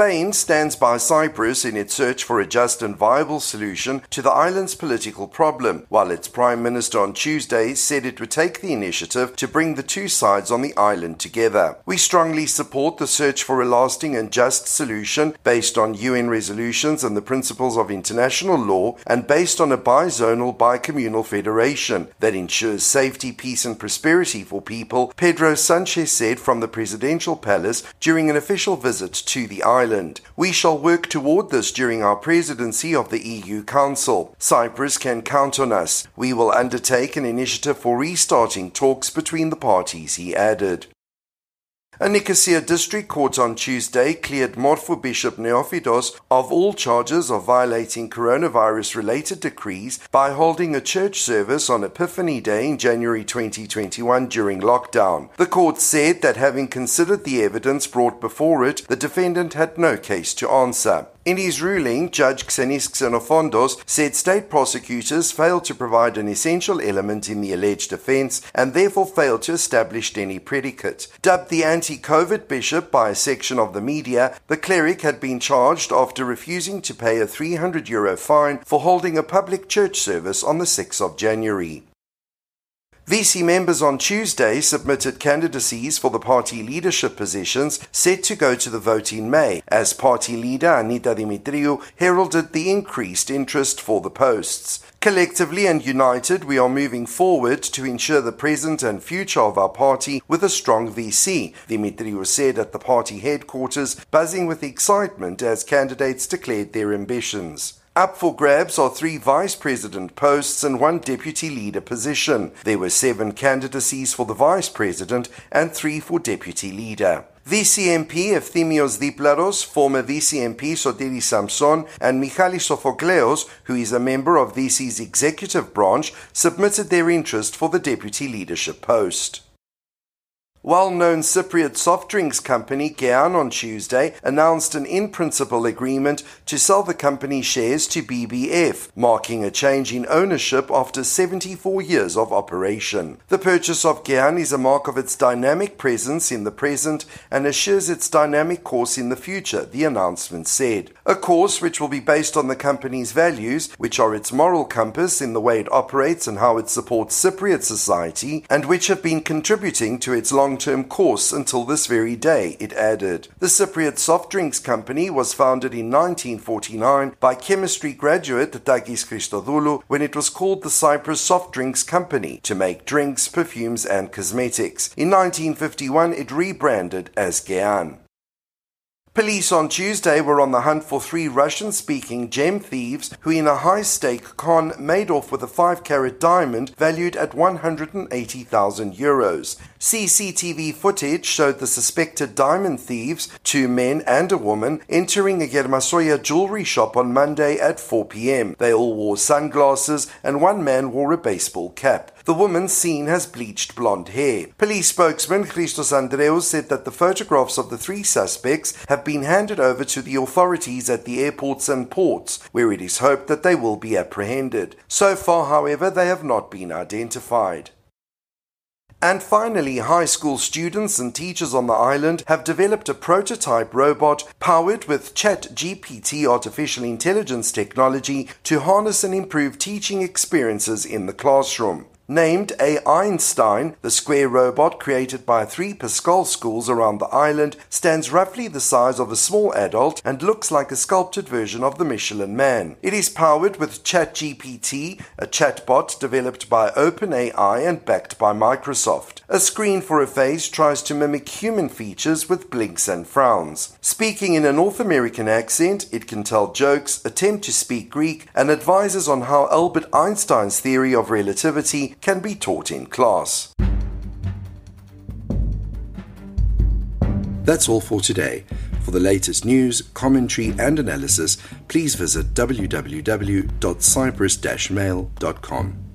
Spain stands by Cyprus in its search for a just and viable solution to the island's political problem, while its Prime Minister on Tuesday said it would take the initiative to bring the two sides on the island together. We strongly support the search for a lasting and just solution based on UN resolutions and the principles of international law and based on a bizonal, bicommunal federation that ensures safety, peace, and prosperity for people, Pedro Sanchez said from the presidential palace during an official visit to the island. We shall work toward this during our presidency of the EU Council. Cyprus can count on us. We will undertake an initiative for restarting talks between the parties, he added. A Nicosia district court on Tuesday cleared Morphou Bishop Neophytos of all charges of violating coronavirus related decrees by holding a church service on Epiphany Day in January 2021 during lockdown. The court said that having considered the evidence brought before it, the defendant had no case to answer. In his ruling, Judge Xenis Xenofondos said state prosecutors failed to provide an essential element in the alleged offence and therefore failed to establish any predicate. Dubbed the anti COVID bishop by a section of the media, the cleric had been charged after refusing to pay a 300 euro fine for holding a public church service on the 6th of January. Disy members on Tuesday submitted candidacies for the party leadership positions set to go to the vote in May, as party leader Annita Demetriou heralded the increased interest for the posts. Collectively and united, we are moving forward to ensure the present and future of our party with a strong Disy, Demetriou said at the party headquarters, buzzing with excitement as candidates declared their ambitions. Up for grabs are three vice president posts and one deputy leader position. There were seven candidacies for the vice president and three for deputy leader. Disy MP Efthimios Diplaros, former Disy MP Sotiris Samson, and Michalis Sofokleos, who is a member of Disy's executive branch, submitted their interest for the deputy leadership post. Well known Cypriot soft drinks company KEAN on Tuesday announced an in principle agreement to sell the company's shares to BBF, marking a change in ownership after 74 years of operation. The purchase of KEAN is a mark of its dynamic presence in the present and assures its dynamic course in the future, the announcement said. A course which will be based on the company's values, which are its moral compass in the way it operates and how it supports Cypriot society, and which have been contributing to its long long term course until this very day, it added. The Cypriot Soft Drinks Company was founded in 1949 by chemistry graduate Takis Christodoulou when it was called the Cyprus Soft Drinks Company to make drinks, perfumes, and cosmetics. In 1951, it rebranded as KEAN. Police on Tuesday were on the hunt for three Russian speaking gem thieves who, in a high stake con, made off with a 5 carat diamond valued at 180,000 euros. CCTV footage showed the suspected diamond thieves, two men and a woman, entering a Germasoya jewelry shop on Monday at 4 pm. They all wore sunglasses and one man wore a baseball cap. The woman seen has bleached blonde hair. Police spokesman Christos Andreou said that the photographs of the three suspects have been handed over to the authorities at the airports and ports, where it is hoped that they will be apprehended. So far, however, they have not been identified. And finally, high school students and teachers on the island have developed a prototype robot powered with ChatGPT artificial intelligence technology to harness and improve teaching experiences in the classroom. Named A. Einstein, the square robot created by three Pascal schools around the island stands roughly the size of a small adult and looks like a sculpted version of the Michelin Man. It is powered with ChatGPT, a chatbot developed by OpenAI and backed by Microsoft. A screen for a face tries to mimic human features with blinks and frowns. Speaking in a North American accent, it can tell jokes, attempt to speak Greek, and advises on how Albert Einstein's theory of relativity can be taught in class. That's all for today. For the latest news, commentary, and analysis, please visit www.cyprus-mail.com.